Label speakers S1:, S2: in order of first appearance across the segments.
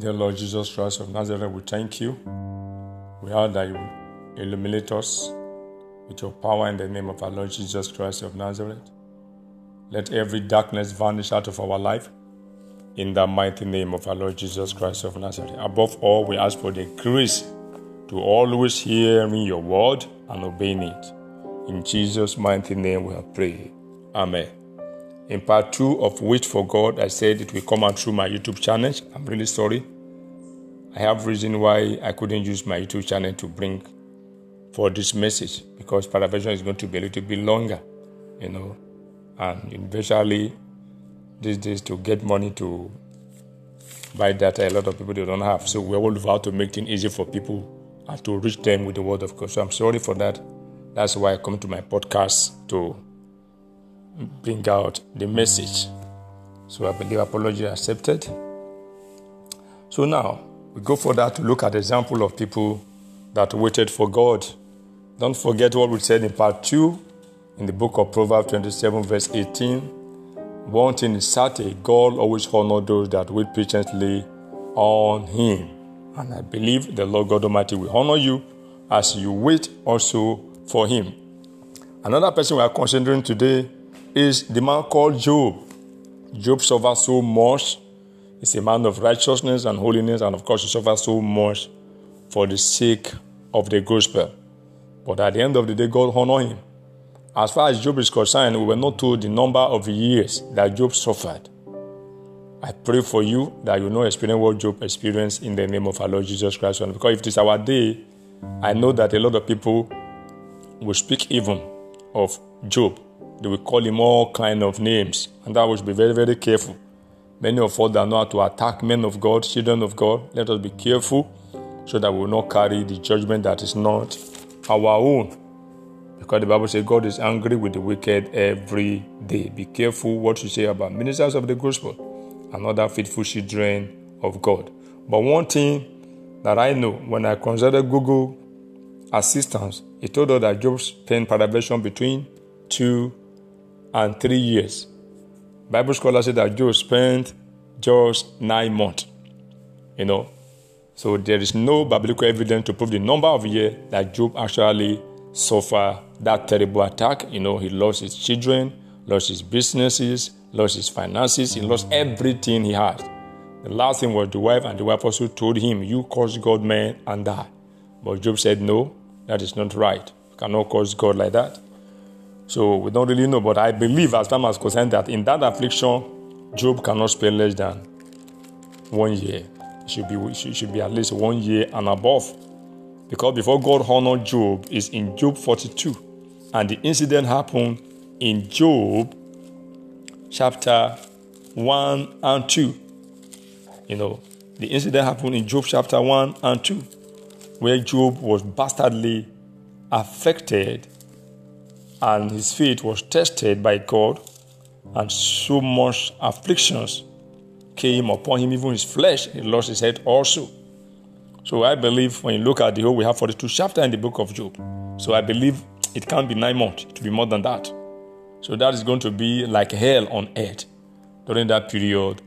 S1: Dear Lord Jesus Christ of Nazareth, we thank you. We ask that you illuminate us with your power in the name of our Lord Jesus Christ of Nazareth. Let every darkness vanish out of our life in the mighty name of our Lord Jesus Christ of Nazareth. Above all, we ask for the grace to always hearing your word and obeying it. In Jesus' mighty name we have prayed. Amen. In part two of Wait for God, I said it will come out through my YouTube channel. I'm really sorry. I have reason why I couldn't use my YouTube channel to bring for this message because paraversion is going to be a little bit longer, you know, and eventually these days to get money to buy data, a lot of people they don't have. So we're all about to make things easy for people and to reach them with the word of God. So I'm sorry for that. That's why I come to my podcast to bring out the message. So I believe apology accepted. So now we go further to look at the example of people that waited for God. Don't forget what we said in part 2 in the book of Proverbs 27, verse 18. One thing is certain God always honors those that wait patiently on Him. And I believe the Lord God Almighty will honor you as you wait also for Him. Another person we are considering today is the man called Job. Job suffered so much. He's a man of righteousness and holiness, and of course, he suffered so much for the sake of the gospel. But at the end of the day, God honored him. As far as Job is concerned, we were not told the number of years that Job suffered. I pray for you that you know experience what Job experienced in the name of our Lord Jesus Christ. Because if it is our day, I know that a lot of people will speak even of Job they will call him all kind of names, and that we should be very, very careful. Many of us that know how to attack men of God, children of God, let us be careful so that we will not carry the judgment that is not our own. Because the Bible says God is angry with the wicked every day. Be careful what you say about ministers of the gospel and other faithful children of God. But one thing that I know when I consider Google assistance, it told us that Job spent paraversion between two and three years. Bible scholars say that Job spent just nine months. You know, so there is no biblical evidence to prove the number of years that Job actually suffered that terrible attack. You know, he lost his children, lost his businesses, lost his finances, he lost everything he had. The last thing was the wife, and the wife also told him, You curse God, man, and die. But Job said, No, that is not right. You cannot curse God like that. So we don't really know, but I believe, as far as concerned, that in that affliction, Job cannot spend less than one year. It should be, it should be at least one year and above. Because before God honored Job is in Job 42. And the incident happened in Job chapter 1 and 2. You know, the incident happened in Job chapter 1 and 2, where Job was bastardly affected and his faith was tested by God, and so much afflictions came upon him, even his flesh, he lost his head also. So I believe when you look at the whole, we have 42 chapters in the book of Job. So I believe it can't be nine months, to be more than that. So that is going to be like hell on earth during that period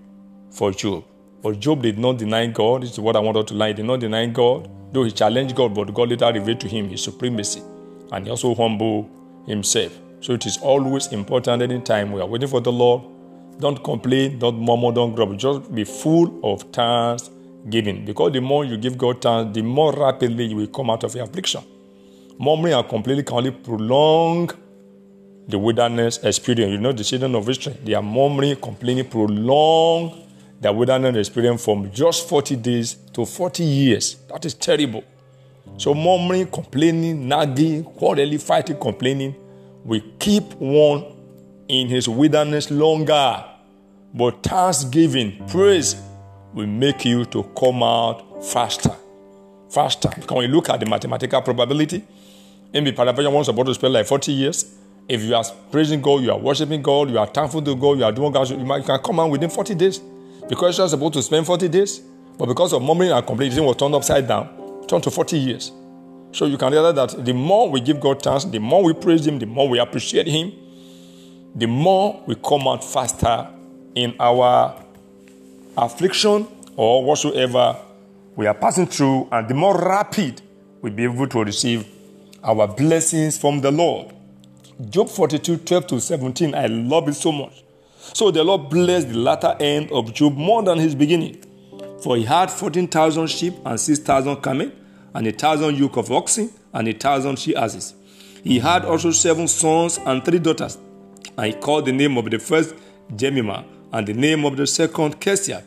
S1: for Job. But Job did not deny God. This is what I wanted to learn. He did not deny God, though he challenged God, but God later revealed to him his supremacy. And he also humbled himself. So it is always important anytime we are waiting for the Lord. Don't complain, don't murmur, don't grumble. Just be full of thanksgiving. Because the more you give God thanks, the more rapidly you will come out of your affliction. Murmuring and complaining can only prolong the wilderness experience. You know, the children of Israel, they are murmuring, complaining, prolong the wilderness experience from just 40 days to 40 years. That is terrible. So murmuring, complaining, nagging, quarreling, fighting, complaining will keep one in his wilderness longer. But thanksgiving, praise will make you to come out faster. Faster. Because when you look at the mathematical probability, in the paraversion one supposed to spend like 40 years. If you are praising God, you are worshiping God, you are thankful to God, you are doing God, you, can come out within 40 days. Because you're supposed to spend 40 days. But because of murmuring and complaining, it was turned upside down turn to 40 years. So you can realize that the more we give God thanks, the more we praise Him, the more we appreciate Him, the more we come out faster in our affliction or whatsoever we are passing through, and the more rapid we'll be able to receive our blessings from the Lord. Job 42 12 to 17, I love it so much. So the Lord blessed the latter end of Job more than his beginning. For he had 14,000 sheep and 6,000 camel, and a thousand yoke of oxen, and a thousand she asses. He had also seven sons and three daughters. And he called the name of the first Jemima, and the name of the second Kezia,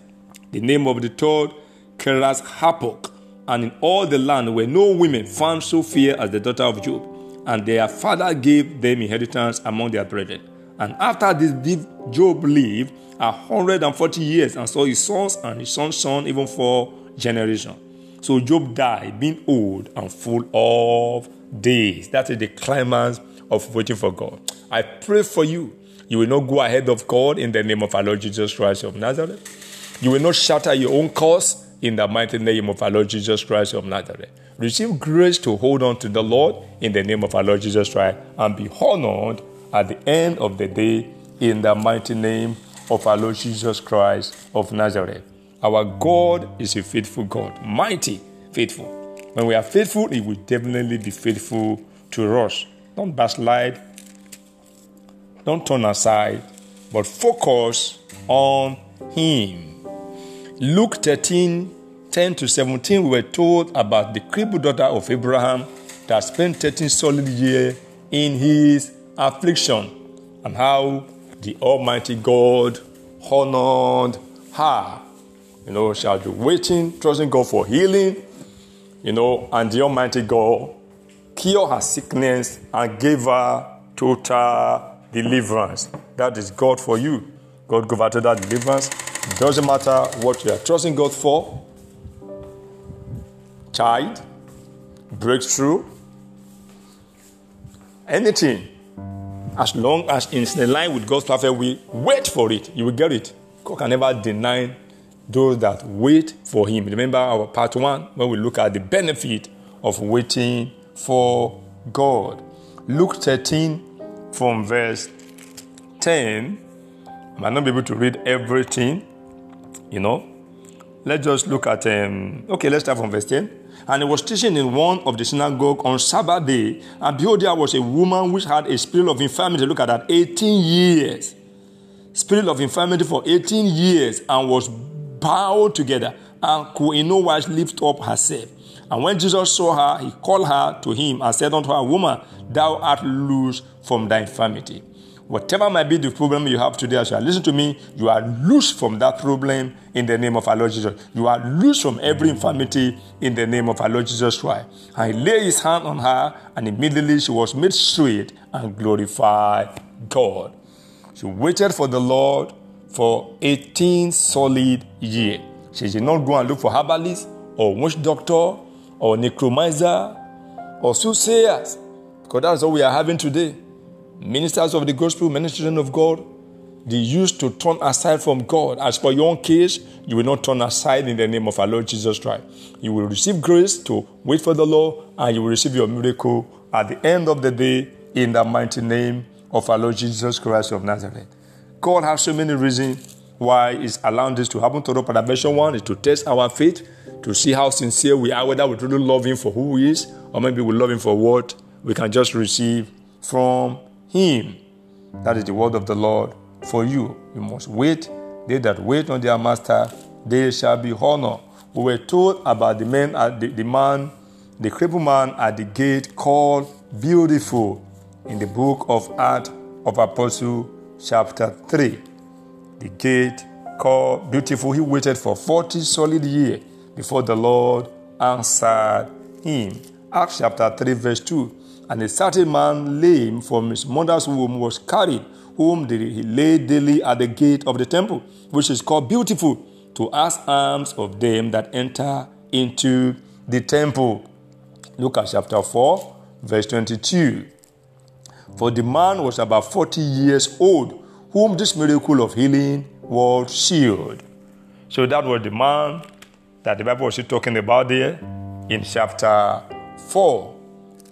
S1: the name of the third Keras Hapok. And in all the land were no women found so fair as the daughter of Job. And their father gave them inheritance among their brethren. And after this, Job lived a hundred and forty years and saw his sons and his son's son even for generations. So Job died being old and full of days. That is the climax of waiting for God. I pray for you. You will not go ahead of God in the name of our Lord Jesus Christ of Nazareth. You will not shatter your own cause in the mighty name of our Lord Jesus Christ of Nazareth. Receive grace to hold on to the Lord in the name of our Lord Jesus Christ and be honored at the end of the day in the mighty name of our Lord Jesus Christ of Nazareth. Our God is a faithful God, mighty, faithful. When we are faithful, He will definitely be faithful to us. Don't backslide, don't turn aside, but focus on Him. Luke 13 10 to 17, we were told about the crippled daughter of Abraham that spent 13 solid years in his affliction and how the Almighty God honored her. You know, she had been waiting, trusting God for healing, you know, and the Almighty God cured her sickness and gave her total deliverance. That is God for you. God her total deliverance. Doesn't matter what you are trusting God for child, breakthrough, anything. As long as it's in line with God's perfect will, wait for it. You will get it. God can never deny those that wait for Him. Remember our part one when we look at the benefit of waiting for God. Luke 13 from verse 10. I might not be able to read everything, you know. Let's just look at, um, okay, let's start from verse 10. And he was teaching in one of the synagogue on Sabbath day. And behold, there was a woman which had a spirit of infirmity. Look at that, 18 years. Spirit of infirmity for 18 years and was bowed together and could in no wise lift up herself. And when Jesus saw her, he called her to him and said unto her, Woman, thou art loose from thy infirmity. Whatever might be the problem you have today, as you are listening to me, you are loose from that problem in the name of our Lord Jesus. You are loose from every infirmity in the name of our Lord Jesus Christ. And he laid his hand on her, and immediately she was made straight and glorified God. She waited for the Lord for 18 solid years. She did not go and look for herbalists or witch doctor or necromancer or soothsayers because that's what we are having today ministers of the gospel, ministering of God, they used to turn aside from God. As for your own case, you will not turn aside in the name of our Lord Jesus Christ. You will receive grace to wait for the Lord, and you will receive your miracle at the end of the day in the mighty name of our Lord Jesus Christ of Nazareth. God has so many reasons why He's allowing this to happen to us. Version one is to test our faith, to see how sincere we are, whether we truly love Him for who He is, or maybe we love Him for what we can just receive from him. That is the word of the Lord for you. You must wait. They that wait on their master, they shall be honored. We were told about the man, uh, the, the man, the crippled man at the gate called Beautiful in the book of Acts of Apostle, chapter 3. The gate called Beautiful, he waited for 40 solid years before the Lord answered him. Acts chapter 3, verse 2. And a certain man, lame from his mother's womb, was carried, whom he laid daily at the gate of the temple, which is called Beautiful, to ask alms of them that enter into the temple. Look at chapter 4, verse 22. For the man was about 40 years old, whom this miracle of healing was sealed. So that was the man that the Bible was talking about there in chapter 4.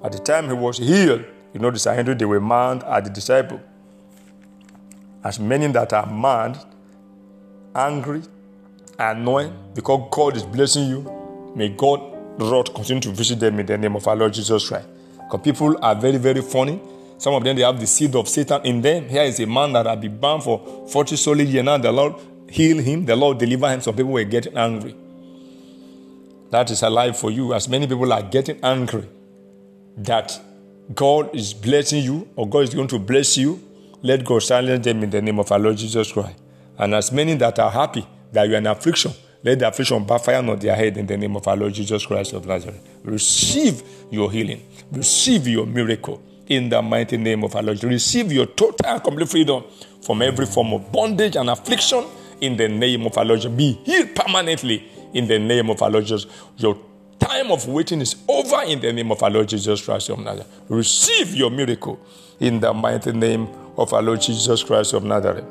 S1: At the time he was healed, you know, the Sanhedrin, they were mad at the disciple. As many that are mad, angry, annoyed because God is blessing you, may God wrath continue to visit them in the name of our Lord Jesus Christ. Because people are very, very funny. Some of them they have the seed of Satan in them. Here is a man that had been bound for 40 solid years. Now the Lord heal him, the Lord deliver him. Some people were getting angry. That is alive for you. As many people are getting angry that God is blessing you or God is going to bless you, let God silence them in the name of our Lord Jesus Christ. And as many that are happy that you are in affliction, let the affliction backfire on their head in the name of our Lord Jesus Christ of Nazareth. Receive your healing. Receive your miracle in the mighty name of our Lord. Receive your total and complete freedom from every form of bondage and affliction in the name of our Lord. Be healed permanently in the name of our Lord Jesus. Your time of waiting is over in the name of our Lord Jesus Christ of Nazareth. Receive your miracle in the mighty name of our Lord Jesus Christ of Nazareth.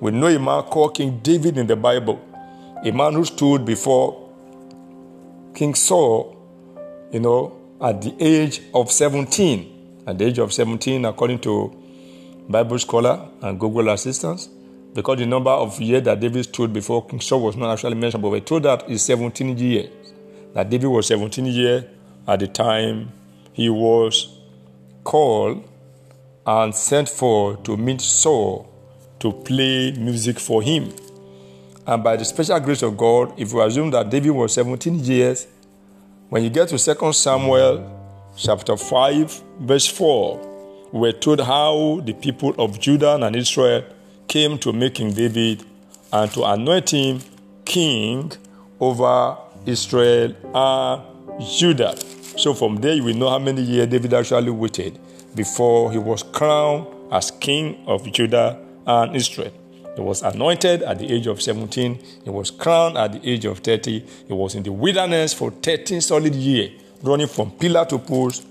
S1: We know a man called King David in the Bible, a man who stood before King Saul, you know, at the age of 17. At the age of 17, according to Bible scholar and Google assistants, because the number of years that David stood before King Saul was not actually mentioned, but we're told that is 17 years. That David was 17 years at the time he was called and sent for to meet Saul to play music for him. And by the special grace of God, if you assume that David was 17 years, when you get to 2 Samuel chapter 5, verse 4, we're told how the people of Judah and Israel came to make King David and to anoint him king over Israel and Judah. So from there, you will know how many years David actually waited before he was crowned as king of Judah and Israel. He was anointed at the age of 17. He was crowned at the age of 30. He was in the wilderness for 13 solid years, running from pillar to post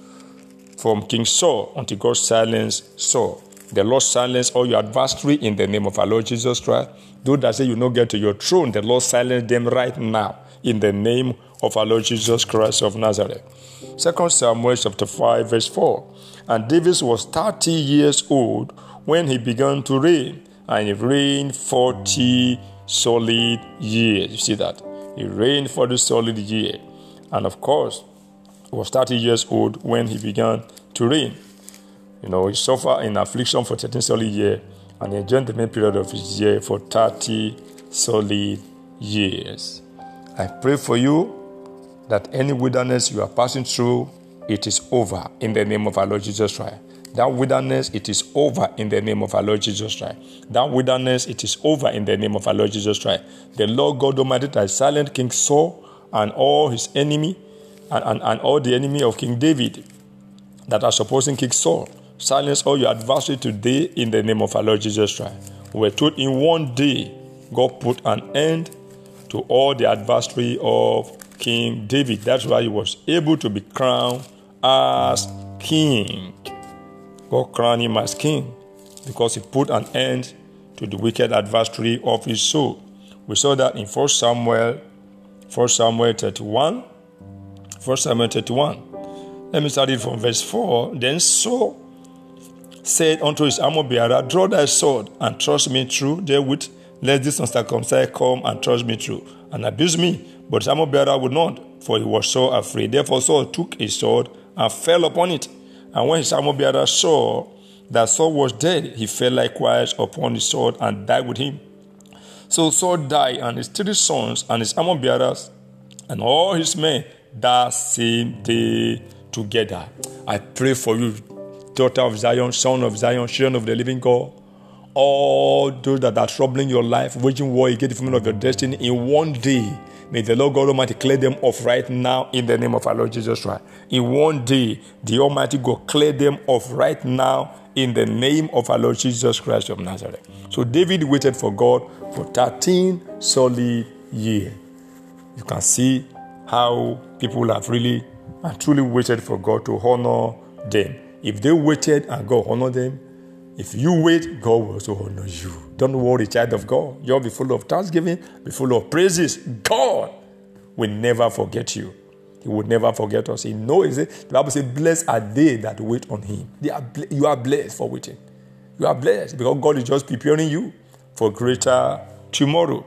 S1: from King Saul until God silenced Saul. The Lord silence all your adversary in the name of our Lord Jesus Christ. Those that say you not get to your throne, the Lord silence them right now in the name of our Lord Jesus Christ of Nazareth. 2 Samuel chapter 5, verse 4. And David was 30 years old when he began to reign, and he reigned 40 solid years. You see that? He reigned for the solid year. And of course, he was 30 years old when he began to reign. You know, he suffered in affliction for 13 solid years and enjoyed the main period of his year for 30 solid years. I pray for you that any wilderness you are passing through, it is over in the name of our Lord Jesus Christ. That wilderness, it is over in the name of our Lord Jesus Christ. That wilderness, it is over in the name of our Lord Jesus Christ. The Lord God Almighty that silent King Saul and all his enemy and, and, and all the enemy of King David that are supposing King Saul. Silence all your adversary today in the name of our Lord Jesus Christ. We're told in one day, God put an end to all the adversary of King David. That's why he was able to be crowned as king. God crowned him as king because he put an end to the wicked adversary of his soul. We saw that in 1 Samuel, 1 Samuel 31. 1 Samuel 31. Let me start it from verse 4. Then Saul said unto his armor bearer, Draw thy sword and trust me through therewith, lest this uncircumcised come and trust me through and abuse me. But armor bearer would not, for he was so afraid. Therefore Saul took his sword and fell upon it. And when armor bearer saw that Saul was dead, he fell likewise upon his sword and died with him. So Saul died, and his three sons, and his armor bearers, and all his men that same day together. I pray for you, daughter of Zion, son of Zion, children of the living God. All those that are troubling your life, waging war against the fulfillment of your destiny in one day. May the Lord God Almighty clear them off right now in the name of our Lord Jesus Christ. In one day, the Almighty God clear them off right now in the name of our Lord Jesus Christ of Nazareth. So David waited for God for 13 solid years. You can see how people have really and truly waited for God to honor them. If they waited and God honored them, if you wait, God will also honor you. Don't worry, child of God. You'll be full of thanksgiving, be full of praises. God will never forget you. He will never forget us. He knows it. The Bible says, Blessed are they that wait on him. They are, you are blessed for waiting. You are blessed because God is just preparing you for greater tomorrow.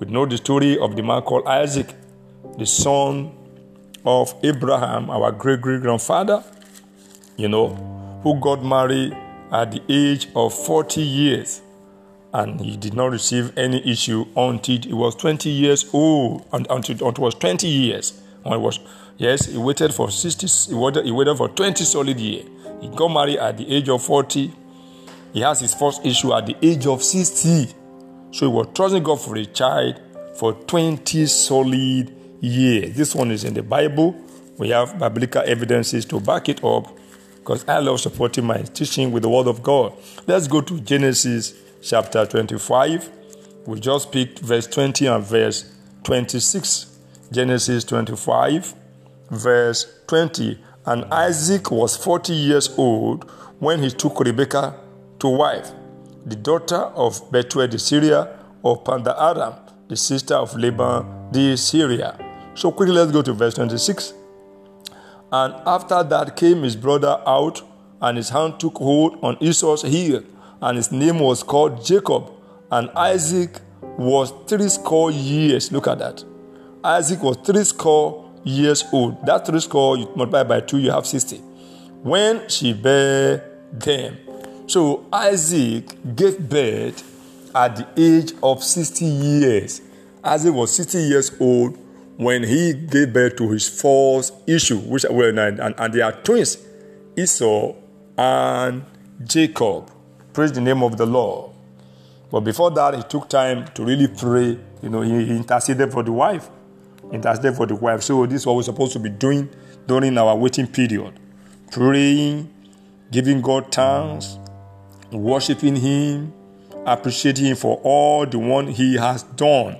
S1: We know the story of the man called Isaac, the son of Abraham, our great great grandfather, you know, who got married at the age of 40 years and he did not receive any issue until he was 20 years old until, until it was 20 years. When was yes he waited for 60 he waited, he waited for 20 solid years. He got married at the age of 40 he has his first issue at the age of 60 so he was trusting god for a child for 20 solid years. This one is in the bible. We have biblical evidences to back it up because i love supporting my teaching with the word of god let's go to genesis chapter 25. We just picked verse 20 and verse 26. Genesis 25, verse 20. And Isaac was 40 years old when he took Rebekah to wife, the daughter of Bethuel the Syria of Padanaram, the sister of Laban the Syria. So quickly let's go to verse 26. And after that came his brother out, and his hand took hold on Esau's heel and his name was called Jacob. And Isaac was three score years. Look at that. Isaac was three score years old. That three score, you multiply by two, you have 60. When she bare them. So Isaac gave birth at the age of 60 years. Isaac was 60 years old when he gave birth to his first issue, which were and, and they are twins, Esau and Jacob. Praise the name of the Lord. But before that, he took time to really pray. You know, he, interceded for the wife. Interceded for the wife. So this is what we're supposed to be doing during our waiting period. Praying, giving God thanks, worshiping Him, appreciating Him for all the one He has done.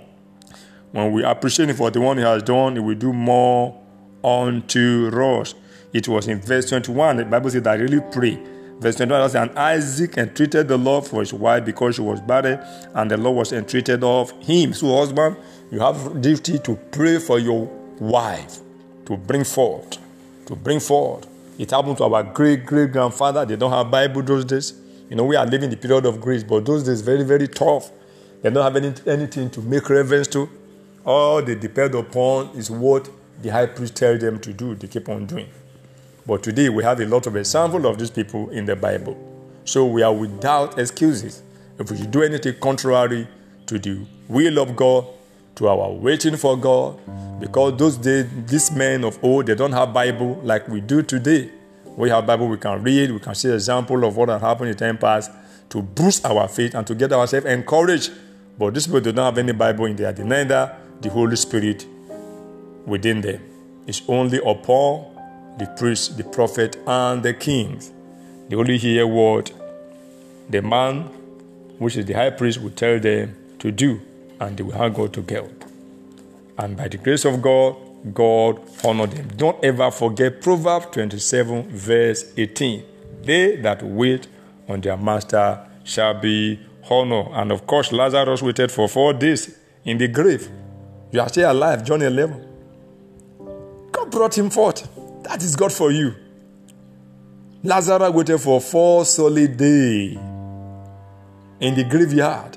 S1: When we appreciate Him for the one He has done, He will do more unto us. It was in verse 21, the Bible says that I really pray Verse 21 says, And Isaac entreated the Lord for his wife because she was barren, and the Lord was entreated of him. So, husband, you have duty to pray for your wife to bring forth. To bring forth. It happened to our great great grandfather. They don't have Bible those days. You know, we are living the period of grace, but those days very, very tough. They don't have any, anything to make reference to. All they depend upon is what the high priest tells them to do. They keep on doing. But today we have a lot of examples of these people in the Bible. So we are without excuses. If we do anything contrary to the will of God, to our waiting for God, because those days, these men of old, they don't have Bible like we do today. We have Bible we can read, we can see example of what has happened in time past to boost our faith and to get ourselves encouraged. But these people do not have any Bible in their neither the Holy Spirit within them. It's only upon the priest, the prophet, and the kings. They only hear what the man, which is the high priest, will tell them to do, and they will hang God to God. And by the grace of God, God honor them. Don't ever forget Proverbs 27, verse 18. They that wait on their master shall be honored. And of course, Lazarus waited for four days in the grave. You are still alive, John 11. God brought him forth. That is God for you. Lazarus waited for four solid days in the graveyard.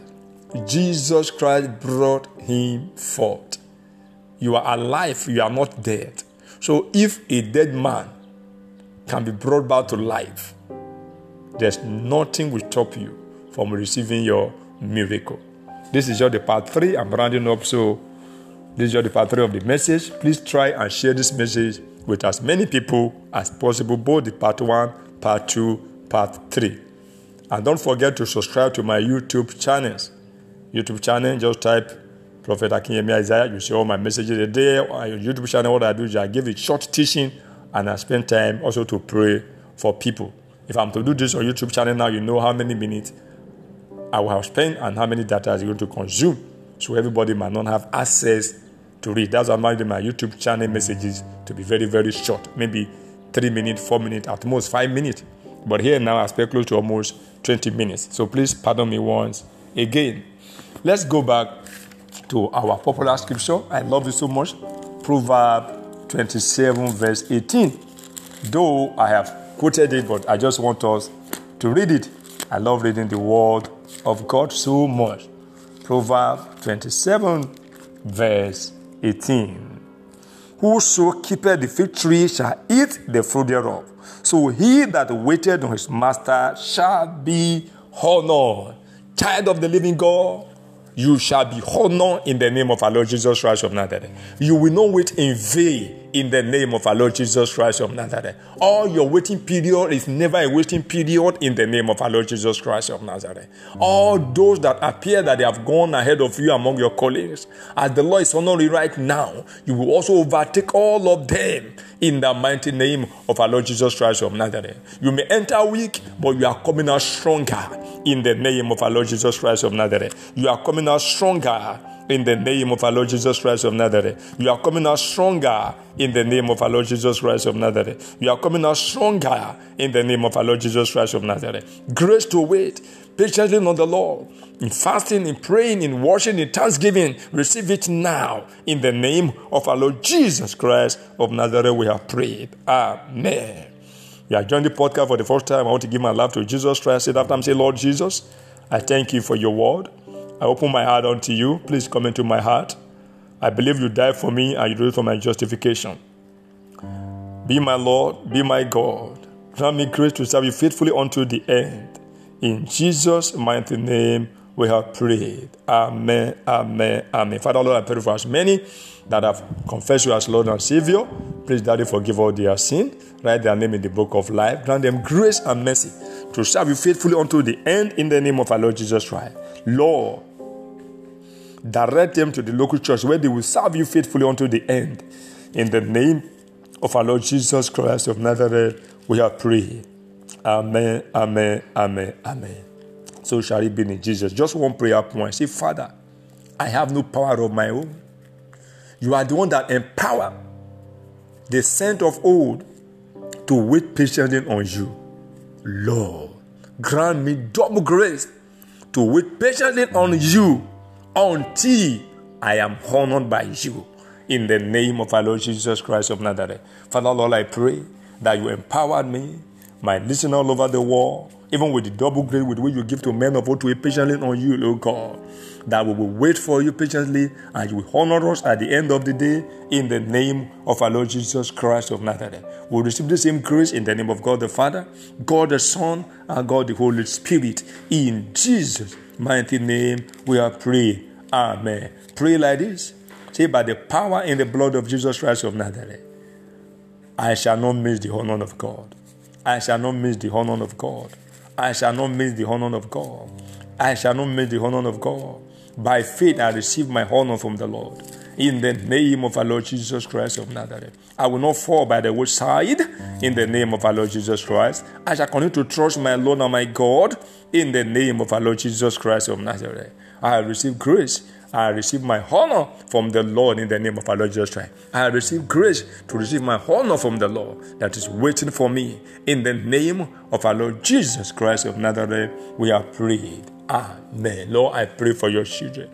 S1: Jesus Christ brought him forth. You are alive, you are not dead. So if a dead man can be brought back to life, there's nothing will stop you from receiving your miracle. This is just the part three. I'm rounding up, so this is part three of the message. Please try and share this message with as many people as possible, both the part one, part two, part three. And don't forget to subscribe to my YouTube channels. YouTube channel, just type Prophet Akinyemi Isaiah. You see all my messages a day on your YouTube channel. What I do is I give it short teaching and I spend time also to pray for people. If I'm to do this on YouTube channel now, you know how many minutes I will have spent and how many data is going to consume. So everybody might not have access to read. That's why I'm my YouTube channel messages to be very, very short. Maybe three minutes, four minutes, at most five minutes. But here now I spend close to almost 20 minutes. So please pardon me once again. Let's go back to our popular scripture. I love you so much. Proverb 27, verse 18. Though I have quoted it, but I just want us to read it. I love reading the word of God so much. Proverbs 27, verse 18. Whoso keepeth the fig tree shall eat the fruit thereof. So he that waited on his master shall be honored. Child of the living God, you shall be honored in the name of our Lord Jesus Christ of Nazareth. You will not wait in vain in the name of our Lord Jesus Christ of Nazareth. All your waiting period is never a waiting period in the name of our Lord Jesus Christ of Nazareth. All those that appear that they have gone ahead of you among your colleagues, as the Lord is honoring right now, you will also overtake all of them in the mighty name of our Lord Jesus Christ of Nazareth. You may enter weak, but you are coming out stronger in the name of our Lord Jesus Christ of Nazareth. You are coming out stronger in the name of our Lord Jesus Christ of Nazareth. You are coming out stronger in the name of our Lord Jesus Christ of Nazareth. You are coming out stronger in the name of our Lord Jesus Christ of Nazareth. Grace to wait patiently on the Lord. In fasting, in praying, in worshiping, in thanksgiving, receive it now in the name of our Lord Jesus Christ of Nazareth. We have prayed. Amen. You are joining the podcast for the first time. I want to give my love to Jesus Christ. Say after I'm saying, Lord Jesus, I thank you for your word. I open my heart unto you. Please come into my heart. I believe you died for me and you did it for my justification. Be my Lord, be my God. Grant me grace to serve you faithfully unto the end. In Jesus' mighty name, we have prayed. Amen, amen, amen. Father, Lord, I pray for as many that have confessed you as Lord and Savior. Please, Daddy, forgive all their sin. Write their name in the book of life. Grant them grace and mercy to serve you faithfully unto the end in the name of our Lord Jesus Christ. Lord, direct them to the local church where they will serve you faithfully unto the end. In the name of our Lord Jesus Christ of Nazareth, we have prayed. Amen, amen, amen, amen. So shall it be in Jesus. Just one prayer point. Say, Father, I have no power of my own. You are the one that empower the saint of old to wait patiently on you. Lord, grant me double grace to wait patiently on you until I am honored by you. In the name of our Lord Jesus Christ of Nazareth. Father, Lord, I pray that you empowered me, my listener all over the world, even with the double grace with which you give to men of old to wait patiently on you, Lord God. That we will wait for you patiently and you will honor us at the end of the day in the name of our Lord Jesus Christ of Nazareth. We will receive the same grace in the name of God the Father, God the Son, and God the Holy Spirit. In Jesus' mighty name, we are praying. Amen. Pray like this. Say, by the power in the blood of Jesus Christ of Nazareth, I shall not miss the honor of God. I shall not miss the honor of God. I shall not miss the honor of God. I shall not miss the honor of God. By faith, I receive my honor from the Lord. In the name of our Lord Jesus Christ of Nazareth. I will not fall by the wayside. In the name of our Lord Jesus Christ. I shall continue to trust my Lord and my God. In the name of our Lord Jesus Christ of Nazareth. I have received grace. I receive my honor from the Lord in the name of our Lord Jesus Christ. I receive grace to receive my honor from the Lord that is waiting for me. In the name of our Lord Jesus Christ of Nazareth, we have prayed. Amen. Lord, I pray for your children.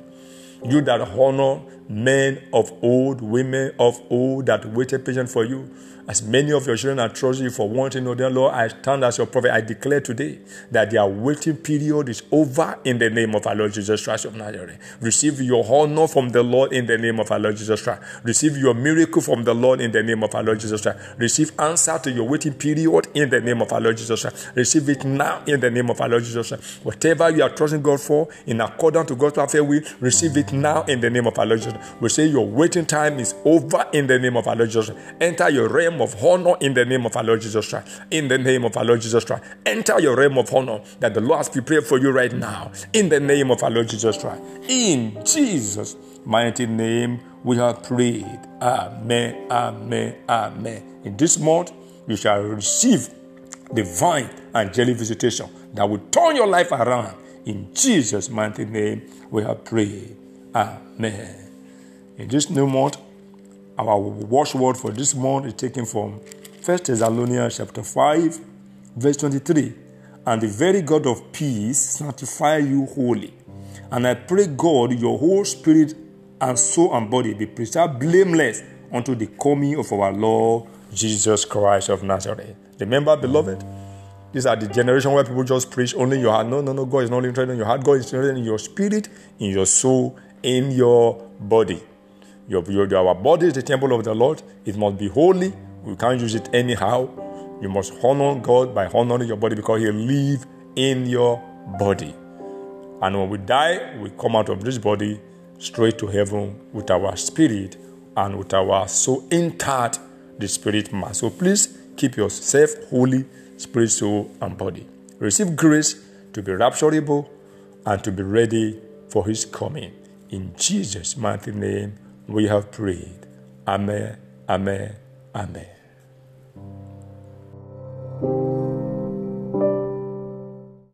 S1: You that honor men of old, women of old that waited patient for you. As many of your children are trusting you for one thing or the other, Lord, I stand as your prophet. I declare today that their waiting period is over in the name of our Lord Jesus Christ of Nazareth. Receive your honor from the Lord in the name of our Lord Jesus Christ. Receive your miracle from the Lord in the name of our Lord Jesus Christ. Receive answer to your waiting period in the name of our Lord Jesus Christ. Receive it now in the name of our Lord Jesus Christ. Whatever you are trusting God for, in accordance to God's perfect will, receive it now in the name of our Lord Jesus Christ. We say your waiting time is over in the name of our Lord Jesus Christ. Enter your realm of honor in the name of our Lord Jesus Christ. In the name of our Lord Jesus Christ. Enter your realm of honor that the Lord has prepared for you right now. In the name of our Lord Jesus Christ. In Jesus' mighty name, we have prayed. Amen, amen, amen. In this month, you shall receive divine angelic visitation that will turn your life around. In Jesus' mighty name, we have prayed. Amen. In this new month, our watchword for this month is taken from 1 Thessalonians chapter 5, verse 23. And the very God of peace sanctify you wholly. And I pray God, your whole spirit and soul and body be preserved blameless unto the coming of our Lord Jesus Christ of Nazareth. Remember, beloved, these are the generation where people just preach only your heart. No, no, no. God is not interested in your heart. God is interested in your spirit, in your soul, in your body. Your, your, our body is the temple of the Lord. It must be holy. We can't use it anyhow. You must honor God by honoring your body because He lives in your body. And when we die, we come out of this body straight to heaven with our spirit and with our soul intact, the spirit man. So please keep yourself holy, spirit, soul, and body. Receive grace to be rapturable and to be ready for his coming. In Jesus' mighty name, we have prayed. Amen, amen, amen.